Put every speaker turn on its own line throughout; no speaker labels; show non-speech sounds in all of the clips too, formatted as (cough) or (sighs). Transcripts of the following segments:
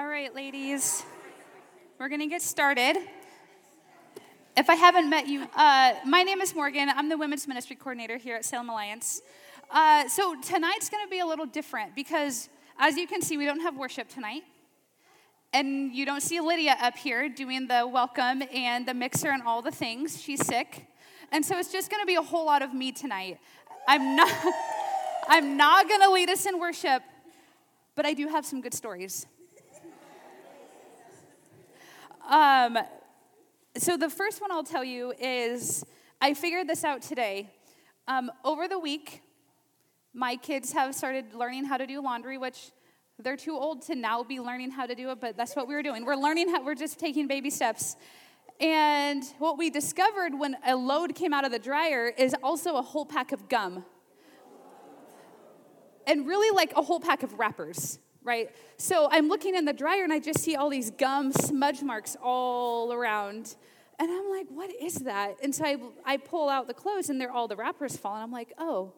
All right, ladies, we're going to get started. If I haven't met you, uh, my name is Morgan. I'm the women's ministry coordinator here at Salem Alliance. Uh, so tonight's going to be a little different because, as you can see, we don't have worship tonight. And you don't see Lydia up here doing the welcome and the mixer and all the things. She's sick. And so it's just going to be a whole lot of me tonight. I'm not, (laughs) I'm not going to lead us in worship, but I do have some good stories. Um, so the first one I'll tell you is I figured this out today. Um, over the week, my kids have started learning how to do laundry, which they're too old to now be learning how to do it, but that's what we were doing. We're learning how, we're just taking baby steps. And what we discovered when a load came out of the dryer is also a whole pack of gum. And really, like a whole pack of wrappers right? So I'm looking in the dryer and I just see all these gum smudge marks all around. And I'm like, what is that? And so I, I pull out the clothes and they're all the wrappers falling. I'm like, oh,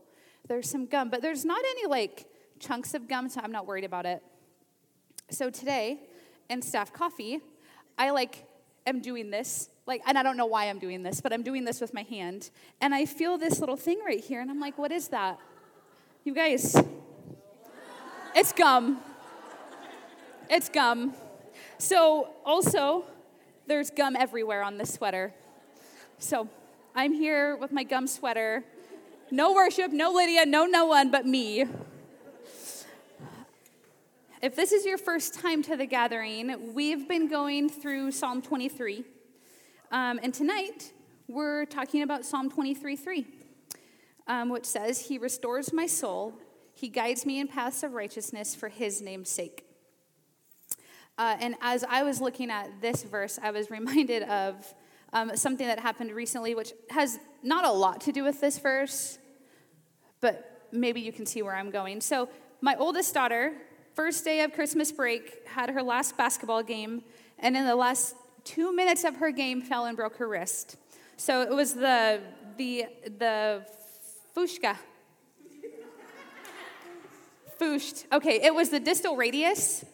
there's some gum. But there's not any like chunks of gum, so I'm not worried about it. So today in staff coffee, I like am doing this. Like, and I don't know why I'm doing this, but I'm doing this with my hand. And I feel this little thing right here, and I'm like, what is that? You guys, it's gum. It's gum. So, also, there's gum everywhere on this sweater. So, I'm here with my gum sweater. No worship, no Lydia, no no one but me. If this is your first time to the gathering, we've been going through Psalm 23. Um, and tonight, we're talking about Psalm 23 3, um, which says, He restores my soul, He guides me in paths of righteousness for His name's sake. Uh, and as I was looking at this verse, I was (laughs) reminded of um, something that happened recently, which has not a lot to do with this verse, but maybe you can see where I'm going. So, my oldest daughter, first day of Christmas break, had her last basketball game, and in the last two minutes of her game, fell and broke her wrist. So it was the the the fushka. Fushed. Okay, it was the distal radius,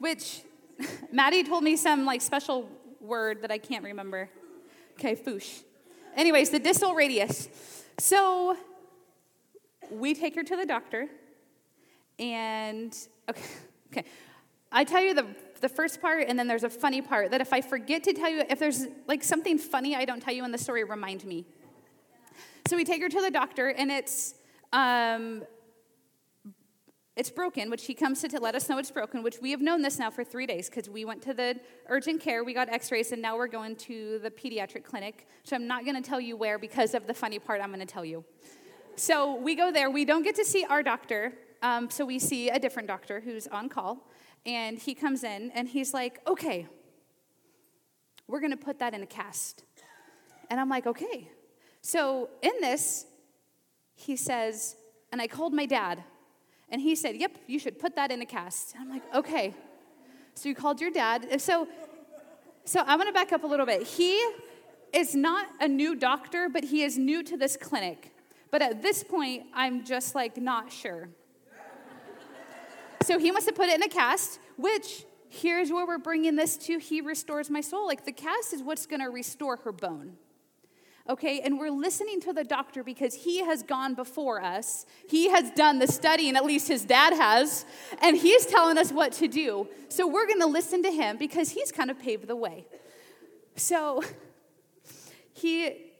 which (laughs) Maddie told me some like special word that I can't remember. Okay, foosh. Anyways, the distal radius. So we take her to the doctor, and okay, (laughs) okay. I tell you the the first part, and then there's a funny part that if I forget to tell you, if there's like something funny I don't tell you in the story, remind me. So we take her to the doctor, and it's um, it's broken, which he comes to, to let us know it's broken, which we have known this now for three days because we went to the urgent care, we got x rays, and now we're going to the pediatric clinic. So I'm not going to tell you where because of the funny part I'm going to tell you. So we go there. We don't get to see our doctor, um, so we see a different doctor who's on call. And he comes in and he's like, okay, we're going to put that in a cast. And I'm like, okay. So in this, he says, and I called my dad and he said, Yep, you should put that in a cast. And I'm like, Okay. So you called your dad. So, so I'm going to back up a little bit. He is not a new doctor, but he is new to this clinic. But at this point, I'm just like not sure. so he wants to put it in a cast, which here's where we're bringing this to He restores my soul. Like the cast is what's going to restore her bone okay? And we're listening to the doctor because he has gone before us. He has done the studying, at least his dad has, and he's telling us what to do. So we're gonna listen to him because he's kind of paved the way. So (laughs) he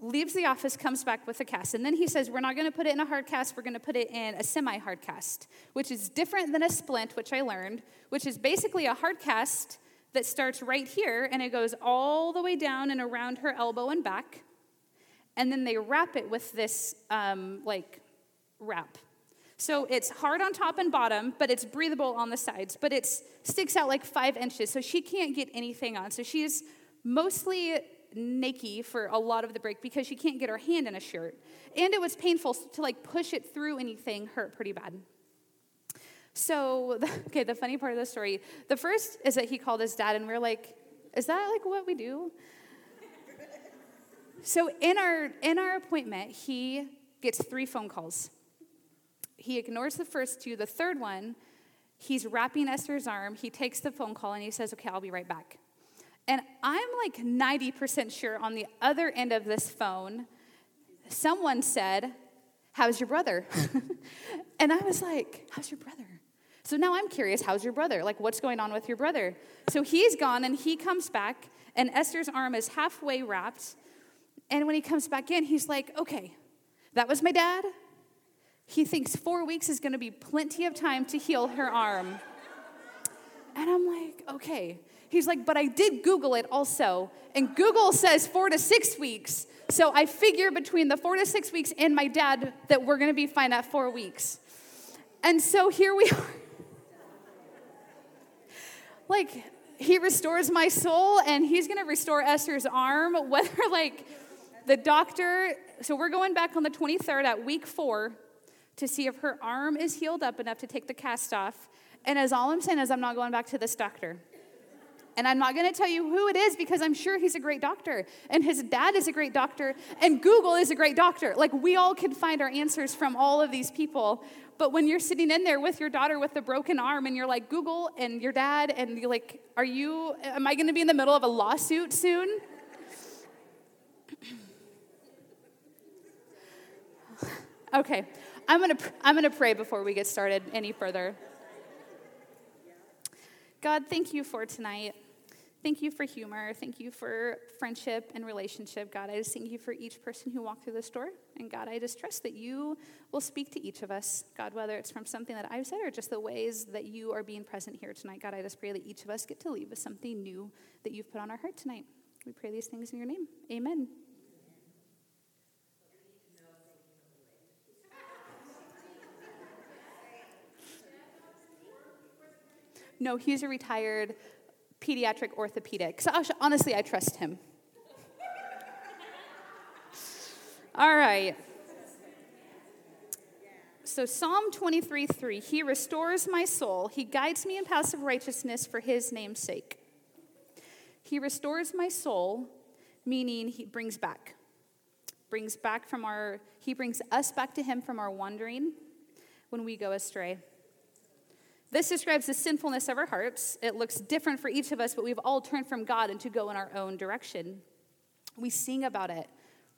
leaves the office, comes back with a cast, and then he says, We're not gonna put it in a hard cast, we're gonna put it in a semi hard cast, which is different than a splint, which I learned, which is basically a hard cast that starts right here and it goes all the way down and around her elbow and back and then they wrap it with this um, like wrap. So it's hard on top and bottom, but it's breathable on the sides, but it sticks out like five inches, so she can't get anything on. So she's mostly naked for a lot of the break because she can't get her hand in a shirt. And it was painful to like push it through anything hurt pretty bad. So, (laughs) okay, the funny part of the story the first is that he called his dad, and we we're like, is that like what we do? So in our in our appointment, he gets three phone calls. He ignores the first two. The third one, He's wrapping Esther's arm. He takes the phone call and he says, Okay, I'll be right back. And I'm like 90% sure on the other end of this phone, someone said, How's your brother? (laughs) and I was like, How's your brother? So now I'm curious, how's your brother? Like, what's going on with your brother? So he's gone and he comes back, and Esther's arm is halfway wrapped. And when he comes back in, he's like, Okay, that was my dad. He thinks four weeks is gonna be plenty of time to heal her arm. And I'm like, Okay. He's like, But I did Google it also, and Google says four to six weeks. So I figure between the four to six weeks and my dad that we're gonna be fine at four weeks. And so here we (laughs) are. like, he restores my soul and he's gonna restore Esther's arm, (laughs) whether like the doctor, so we're going back on the 23rd at week four to see if her arm is healed up enough to take the cast off. And as all I'm saying is, I'm not going back to this doctor. And I'm not going to tell you who it is because I'm sure he's a great doctor. And his dad is a great doctor. And Google is a great doctor. Like, we all can find our answers from all of these people. But when you're sitting in there with your daughter with the broken arm and you're like, Google and your dad, and you're like, are you, am I going to be in the middle of a lawsuit soon? Okay, I'm to I'm to pray before we get started any further. God, thank you for tonight. Thank you for humor. Thank you for friendship and relationship. God, I just thank you for each person who walked through this door. And God, I just trust that you will speak to each of us. God, whether it's from something that I've said or just the ways that you are being present here tonight. God, I just pray that each of us get to leave with something new that you've put on our heart tonight. We pray these things in your name. Amen. No, he's a retired pediatric orthopedic. So honestly, I trust him. All right. So Psalm 23 3, He restores my soul. He guides me in paths of righteousness for His name's sake. He restores my soul, meaning He brings back. Brings back from our, He brings us back to Him from our wandering when we go astray. This describes the sinfulness of our hearts. It looks different for each of us, but we've all turned from God and to go in our own direction. We sing about it,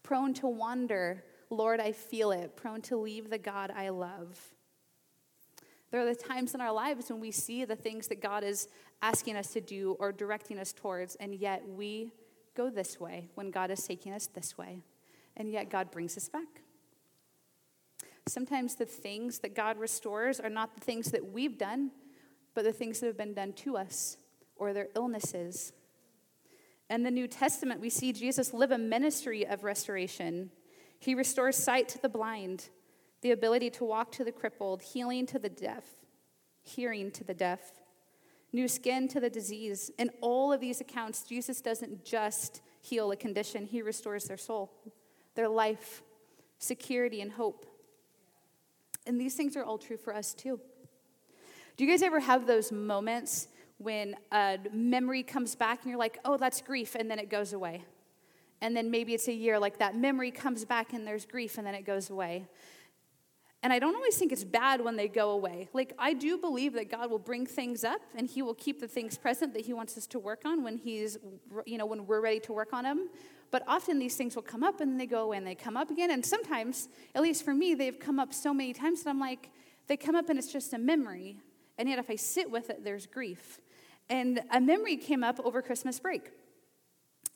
prone to wander. Lord, I feel it, prone to leave the God I love. There are the times in our lives when we see the things that God is asking us to do or directing us towards, and yet we go this way when God is taking us this way, and yet God brings us back. Sometimes the things that God restores are not the things that we've done, but the things that have been done to us or their illnesses. In the New Testament, we see Jesus live a ministry of restoration. He restores sight to the blind, the ability to walk to the crippled, healing to the deaf, hearing to the deaf, new skin to the disease. In all of these accounts, Jesus doesn't just heal a condition, he restores their soul, their life, security, and hope. And these things are all true for us too. Do you guys ever have those moments when a memory comes back and you're like, oh, that's grief, and then it goes away? And then maybe it's a year like that memory comes back and there's grief and then it goes away. And I don't always think it's bad when they go away. Like, I do believe that God will bring things up and He will keep the things present that He wants us to work on when He's, you know, when we're ready to work on them. But often these things will come up and they go away and they come up again. And sometimes, at least for me, they've come up so many times that I'm like, they come up and it's just a memory. And yet, if I sit with it, there's grief. And a memory came up over Christmas break.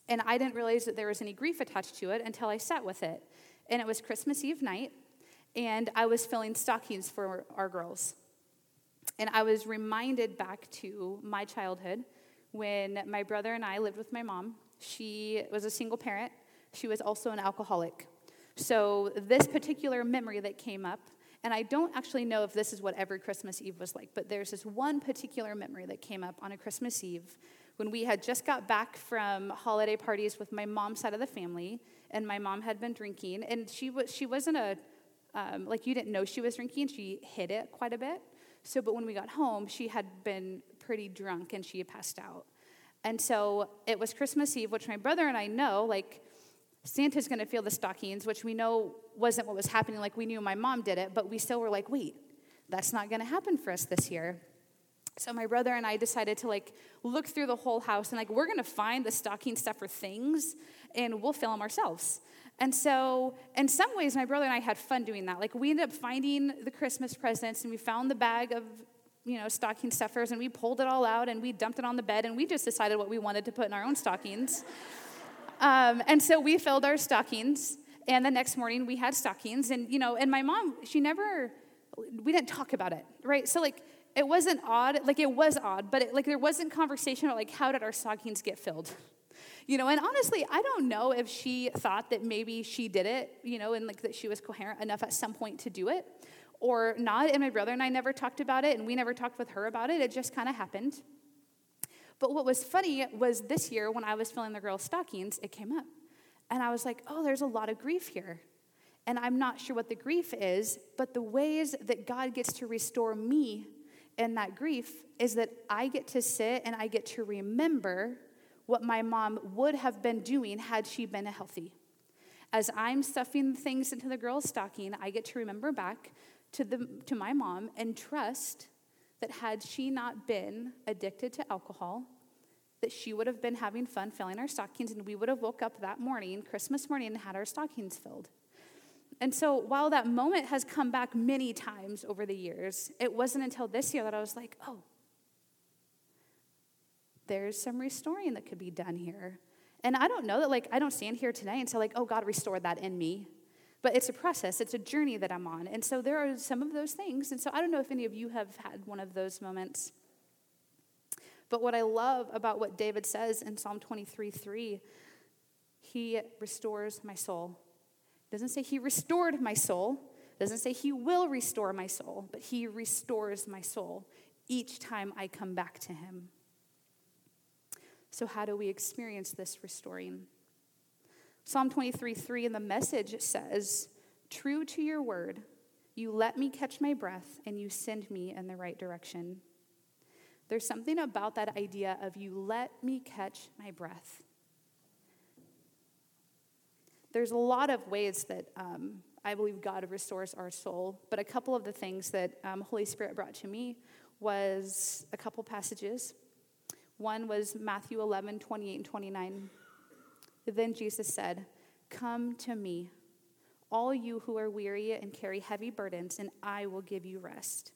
And I didn't realize that there was any grief attached to it until I sat with it. And it was Christmas Eve night, and I was filling stockings for our girls. And I was reminded back to my childhood when my brother and I lived with my mom she was a single parent. She was also an alcoholic. So, this particular memory that came up, and I don't actually know if this is what every Christmas Eve was like, but there's this one particular memory that came up on a Christmas Eve when we had just got back from holiday parties with my mom's side of the family, and my mom had been drinking, and she was she wasn't a um, like you didn't know she was drinking. She hid it quite a bit. So, but when we got home, she had been pretty drunk and she had passed out. And so it was Christmas Eve, which my brother and I know, like, Santa's gonna feel the stockings, which we know wasn't what was happening. Like, we knew my mom did it, but we still were like, wait, that's not gonna happen for us this year. So my brother and I decided to like look through the whole house and like we're gonna find the stocking stuffer things and we'll fill them ourselves. And so, in some ways, my brother and I had fun doing that. Like, we ended up finding the Christmas presents and we found the bag of, you know, stocking stuffers and we pulled it all out and we dumped it on the bed and we just decided what we wanted to put in our own stockings. um, and so we filled our stockings and the next morning we had stockings and, you know, and my mom, she never, we didn't talk about it, right? So, like, it wasn't odd, like, it was odd, but it, like, there wasn't conversation about, like, how did our stockings get filled? You know, and honestly, I don't know if she thought that maybe she did it, you know, and like that she was coherent enough at some point to do it or not. And my brother and I never talked about it, and we never talked with her about it. It just kind of happened. But what was funny was this year when I was filling the girls' stockings, it came up. And I was like, oh, there's a lot of grief here. And I'm not sure what the grief is, but the ways that God gets to restore me in that grief is that I get to sit and I get to remember what my mom would have been doing had she been healthy. As I'm stuffing things into the girl's stocking, I get to remember back to, the, to my mom and trust that had she not been addicted to alcohol, that she would have been having fun filling our stockings and we would have woke up that morning, Christmas morning, and had our stockings filled. And so while that moment has come back many times over the years, it wasn't until this year that I was like, oh, there's some restoring that could be done here. And I don't know that, like, I don't stand here today and say, like, oh, God restored that in me. But it's a process, it's a journey that I'm on. And so there are some of those things. And so I don't know if any of you have had one of those moments. But what I love about what David says in Psalm 23 3, he restores my soul. Doesn't say he restored my soul, doesn't say he will restore my soul, but he restores my soul each time I come back to him. So, how do we experience this restoring? Psalm 23 3 in the message says, True to your word, you let me catch my breath and you send me in the right direction. There's something about that idea of you let me catch my breath. There's a lot of ways that um, I believe God restores our soul, but a couple of the things that um, Holy Spirit brought to me was a couple passages one was Matthew 11, 28 and 29. Then Jesus said, Come to me, all you who are weary and carry heavy burdens, and I will give you rest.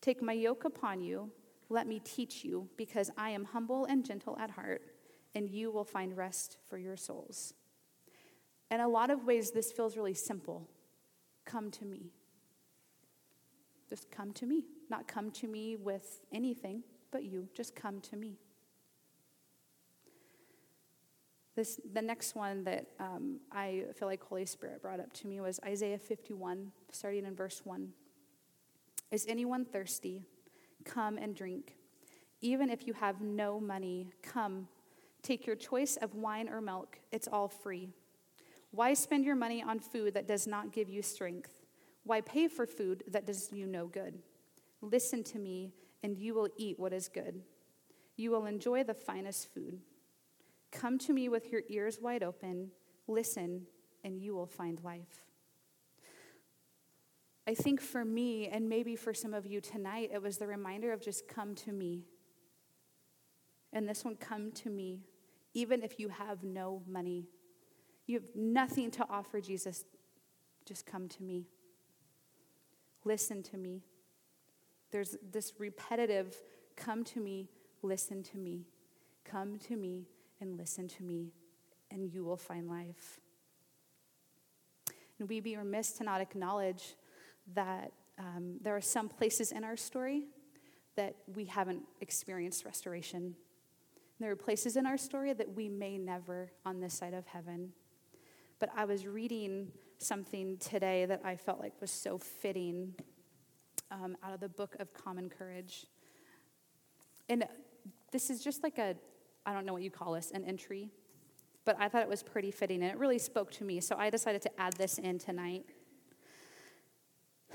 Take my yoke upon you. Let me teach you, because I am humble and gentle at heart, and you will find rest for your souls. In a lot of ways, this feels really simple. Come to me. Just come to me. Not come to me with anything, but you. Just come to me. This, the next one that um, I feel like Holy Spirit brought up to me was Isaiah 51, starting in verse 1. Is anyone thirsty? Come and drink. Even if you have no money, come. Take your choice of wine or milk, it's all free. Why spend your money on food that does not give you strength? Why pay for food that does you no good? Listen to me, and you will eat what is good. You will enjoy the finest food. Come to me with your ears wide open, listen, and you will find life. I think for me, and maybe for some of you tonight, it was the reminder of just come to me. And this one, come to me, even if you have no money. You have nothing to offer Jesus, just come to me. Listen to me. There's this repetitive come to me, listen to me, come to me, and listen to me, and you will find life. And we be remiss to not acknowledge that um, there are some places in our story that we haven't experienced restoration. There are places in our story that we may never on this side of heaven. But I was reading something today that I felt like was so fitting um, out of the book of Common Courage. And this is just like a, I don't know what you call this, an entry, but I thought it was pretty fitting and it really spoke to me. So I decided to add this in tonight. (sighs)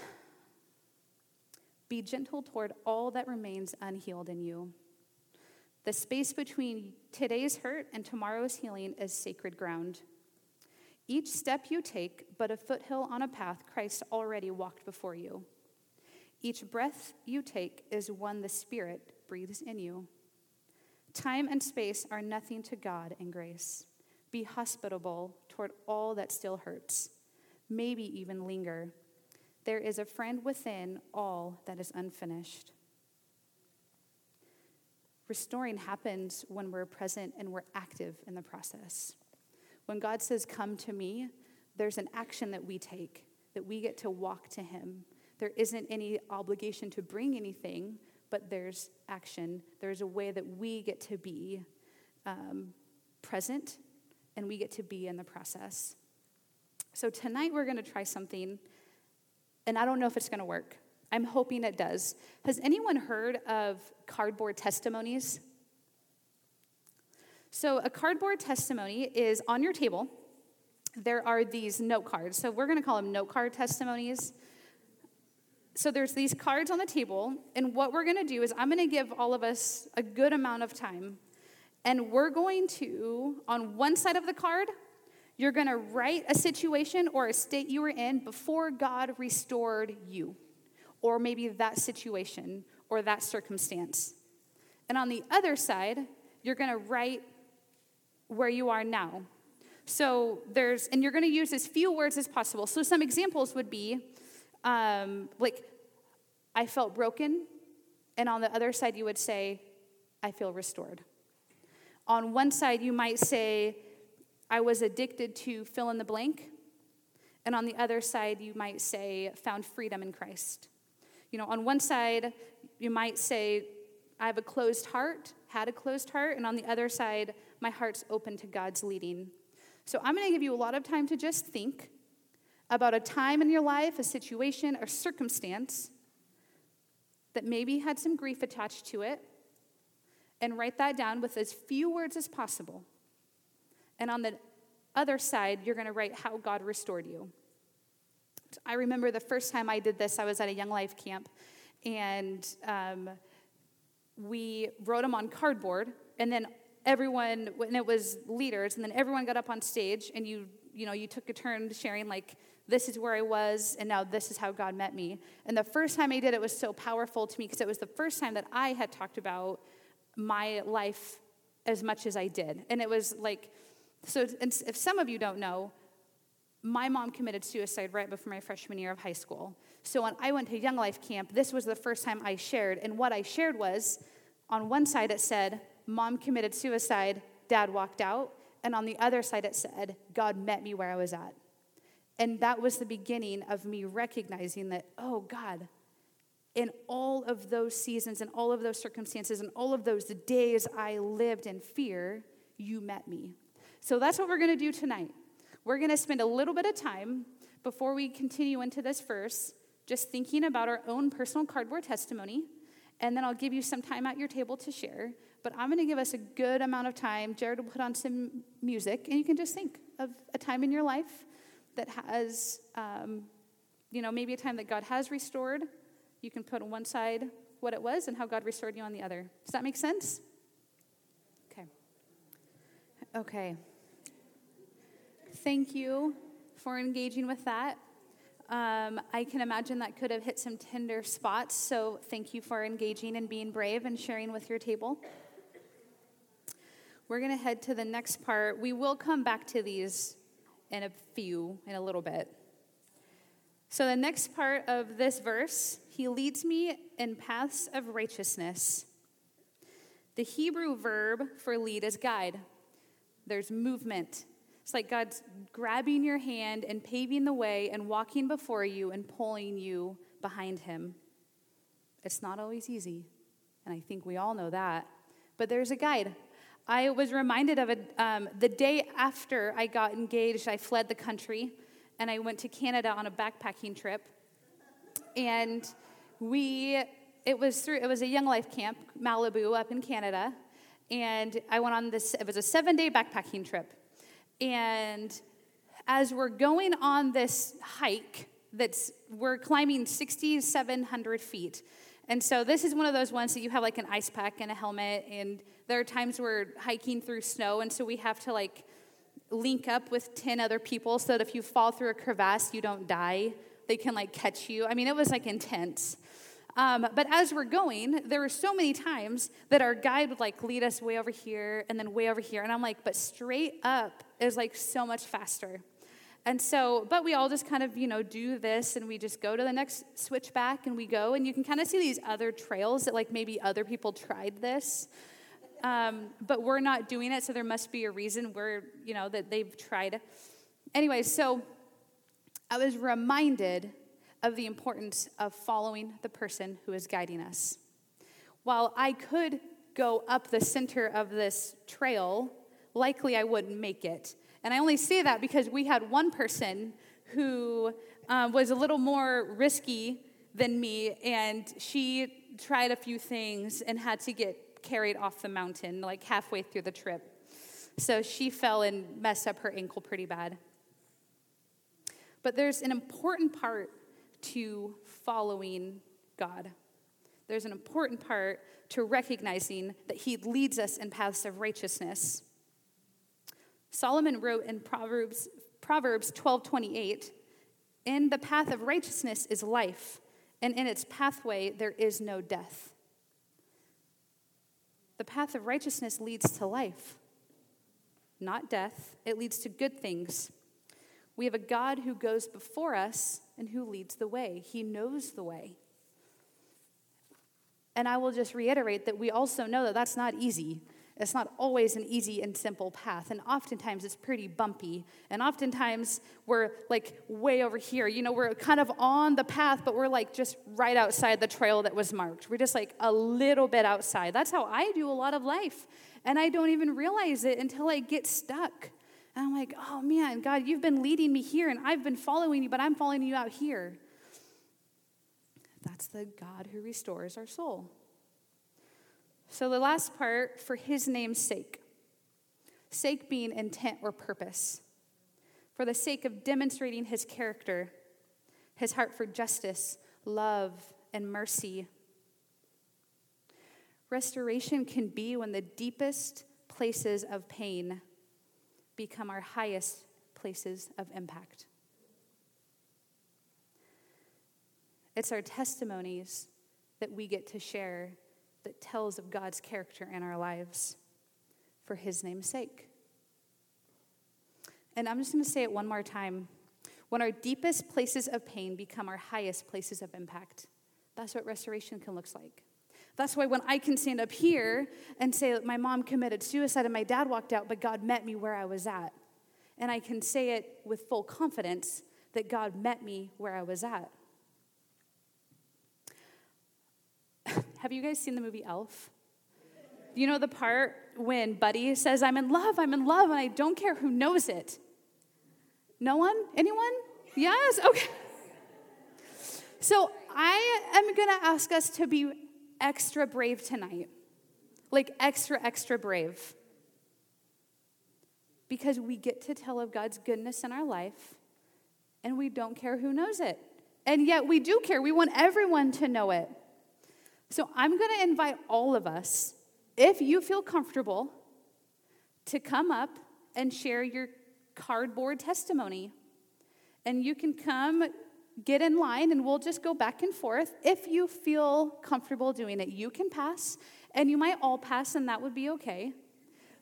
Be gentle toward all that remains unhealed in you. The space between today's hurt and tomorrow's healing is sacred ground. Each step you take, but a foothill on a path Christ already walked before you. Each breath you take is one the Spirit breathes in you. Time and space are nothing to God and grace. Be hospitable toward all that still hurts, maybe even linger. There is a friend within all that is unfinished. Restoring happens when we're present and we're active in the process. When God says, Come to me, there's an action that we take, that we get to walk to Him. There isn't any obligation to bring anything, but there's action. There's a way that we get to be um, present and we get to be in the process. So tonight we're going to try something, and I don't know if it's going to work. I'm hoping it does. Has anyone heard of cardboard testimonies? So, a cardboard testimony is on your table. There are these note cards. So, we're going to call them note card testimonies. So, there's these cards on the table, and what we're going to do is I'm going to give all of us a good amount of time. And we're going to, on one side of the card, you're going to write a situation or a state you were in before God restored you or maybe that situation or that circumstance. And on the other side, you're going to write where you are now. So there's, and you're going to use as few words as possible. So some examples would be um, like, I felt broken. And on the other side, you would say, I feel restored. On one side, you might say, I was addicted to fill in the blank. And on the other side, you might say, found freedom in Christ. You know, on one side, you might say, I have a closed heart, had a closed heart, and on the other side, my heart's open to God's leading. So I'm going to give you a lot of time to just think about a time in your life, a situation, or circumstance that maybe had some grief attached to it, and write that down with as few words as possible. And on the other side, you're going to write how God restored you. I remember the first time I did this, I was at a Young Life camp, and um, we wrote them on cardboard, and then everyone, and it was leaders, and then everyone got up on stage, and you, you know, you took a turn sharing like, this is where I was, and now this is how God met me. And the first time I did it was so powerful to me because it was the first time that I had talked about my life as much as I did, and it was like, so if some of you don't know, my mom committed suicide right before my freshman year of high school. So when I went to Young Life Camp, this was the first time I shared. And what I shared was on one side it said, Mom committed suicide, Dad walked out. And on the other side it said, God met me where I was at. And that was the beginning of me recognizing that, oh, God, in all of those seasons and all of those circumstances and all of those days I lived in fear, you met me. So that's what we're going to do tonight. We're going to spend a little bit of time before we continue into this verse just thinking about our own personal cardboard testimony. And then I'll give you some time at your table to share. But I'm going to give us a good amount of time. Jared will put on some music, and you can just think of a time in your life that has, um, you know, maybe a time that God has restored. You can put on one side what it was and how God restored you on the other. Does that make sense? Okay. Okay thank you for engaging with that. Um, I can imagine that could have hit some tender spots, so thank you for engaging and being brave and sharing with your table. We're going to head to the next part. We will come back to these in a few, in a little bit. So, the next part of this verse, he leads me in paths of righteousness. The Hebrew verb for lead is guide. There's movement, it's like God's grabbing your hand and paving the way and walking before you and pulling you behind Him. It's not always easy, and I think we all know that. But there's a guide. I was reminded of it um, the day after I got engaged, I fled the country and I went to Canada on a backpacking trip. And we, it was through, it was a Young Life camp, Malibu up in Canada. And I went on this, it was a seven day backpacking trip. And as we're going on this hike, that's we're climbing 6,700 feet. And so this is one of those ones that you have like an ice pack and a helmet, and there are times we're hiking through snow, and so we have to like link up with 10 other people so that if you fall through a crevasse, you don't die. They can like catch you. I mean, it was like intense. Um, but as we're going, there were so many times that our guide would like lead us way over here and then way over here. And I'm like, but straight up is like so much faster. And so, but we all just kind of, you know, do this and we just go to the next switchback and we go. And you can kind of see these other trails that like maybe other people tried this. Um, but we're not doing it, so there must be a reason we're, you know, that they've tried. Anyway, so I was reminded of the importance of following the person who is guiding us. While I could go up the center of this trail, likely I wouldn't make it. And I only say that because we had one person who um, was a little more risky than me, and she tried a few things and had to get carried off the mountain like halfway through the trip. So she fell and messed up her ankle pretty bad. But there's an important part to following God. There's an important part to recognizing that He leads us in paths of righteousness. Solomon wrote in Proverbs, Proverbs 12 28, In the path of righteousness is life, and in its pathway there is no death. The path of righteousness leads to life, not death. It leads to good things. We have a God who goes before us and who leads the way. He knows the way. And I will just reiterate that we also know that that's not easy. It's not always an easy and simple path. And oftentimes it's pretty bumpy. And oftentimes we're like way over here. You know, we're kind of on the path, but we're like just right outside the trail that was marked. We're just like a little bit outside. That's how I do a lot of life. And I don't even realize it until I get stuck. And I'm like, oh man, God, you've been leading me here and I've been following you, but I'm following you out here. That's the God who restores our soul. So the last part, for his name's sake. Sake being intent or purpose. For the sake of demonstrating his character, his heart for justice, love, and mercy. Restoration can be when the deepest places of pain become our highest places of impact. It's our testimonies that we get to share that tells of God's character in our lives for his name's sake. And I'm just going to say it one more time. When our deepest places of pain become our highest places of impact, that's what restoration can look like. That's why when I can stand up here and say my mom committed suicide and my dad walked out, but God met me where I was at. And I can say it with full confidence that God met me where I was at. Have you guys seen the movie Elf? You know the part when Buddy says, I'm in love, I'm in love, and I don't care who knows it? No one? Anyone? Yes? Okay. So I am going to ask us to be extra brave tonight. Like, extra, extra brave. Because we get to tell of God's goodness in our life, and we don't care who knows it. And yet, we do care. We want everyone to know it. So, I'm going to invite all of us, if you feel comfortable, to come up and share your cardboard testimony. And you can come get in line and we'll just go back and forth. If you feel comfortable doing it, you can pass, and you might all pass, and that would be okay.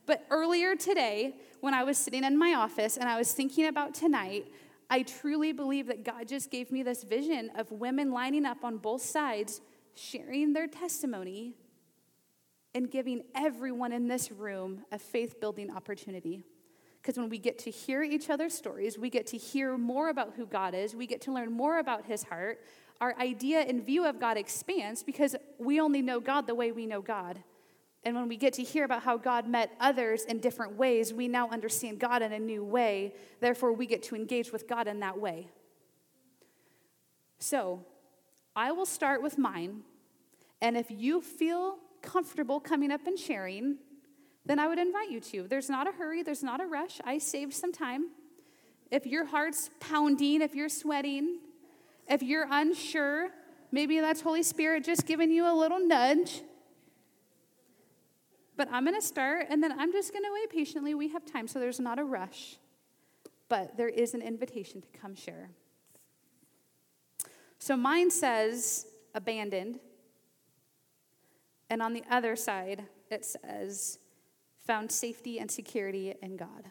But earlier today, when I was sitting in my office and I was thinking about tonight, I truly believe that God just gave me this vision of women lining up on both sides, sharing their testimony, and giving everyone in this room a faith building opportunity. Because when we get to hear each other's stories, we get to hear more about who God is, we get to learn more about his heart. Our idea and view of God expands because we only know God the way we know God. And when we get to hear about how God met others in different ways, we now understand God in a new way. Therefore, we get to engage with God in that way. So, I will start with mine. And if you feel comfortable coming up and sharing, then I would invite you to. There's not a hurry, there's not a rush. I saved some time. If your heart's pounding, if you're sweating, if you're unsure, maybe that's Holy Spirit just giving you a little nudge. But I'm going to start, and then I'm just going to wait patiently. We have time, so there's not a rush. But there is an invitation to come share. So mine says, abandoned. And on the other side, it says, found safety and security in God.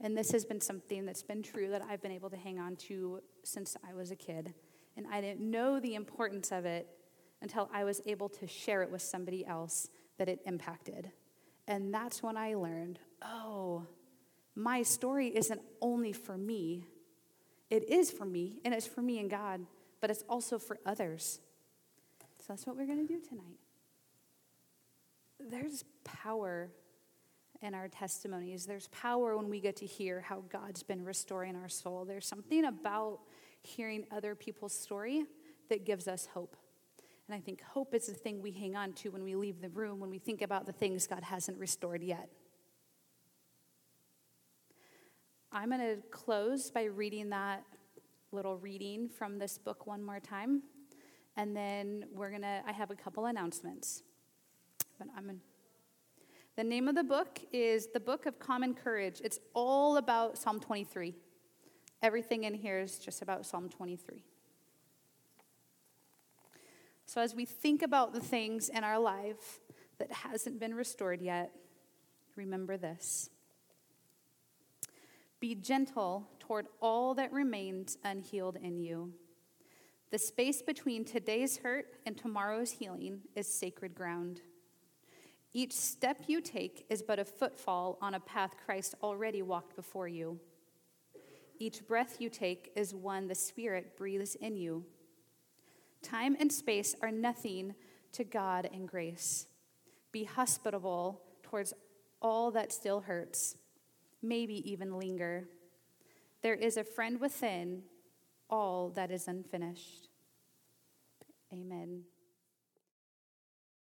And this has been something that's been true that I've been able to hang on to since I was a kid. And I didn't know the importance of it until I was able to share it with somebody else that it impacted. And that's when I learned oh, my story isn't only for me, it is for me, and it's for me and God, but it's also for others. So that's what we're going to do tonight. There's power in our testimonies. There's power when we get to hear how God's been restoring our soul. There's something about hearing other people's story that gives us hope. And I think hope is the thing we hang on to when we leave the room, when we think about the things God hasn't restored yet. I'm going to close by reading that little reading from this book one more time. And then we're going to, I have a couple announcements. But I'm the name of the book is The Book of Common Courage. It's all about Psalm 23. Everything in here is just about Psalm 23. So as we think about the things in our life that hasn't been restored yet, remember this. Be gentle toward all that remains unhealed in you. The space between today's hurt and tomorrow's healing is sacred ground. Each step you take is but a footfall on a path Christ already walked before you. Each breath you take is one the Spirit breathes in you. Time and space are nothing to God and grace. Be hospitable towards all that still hurts maybe even linger. There is a friend within all that is unfinished. Amen.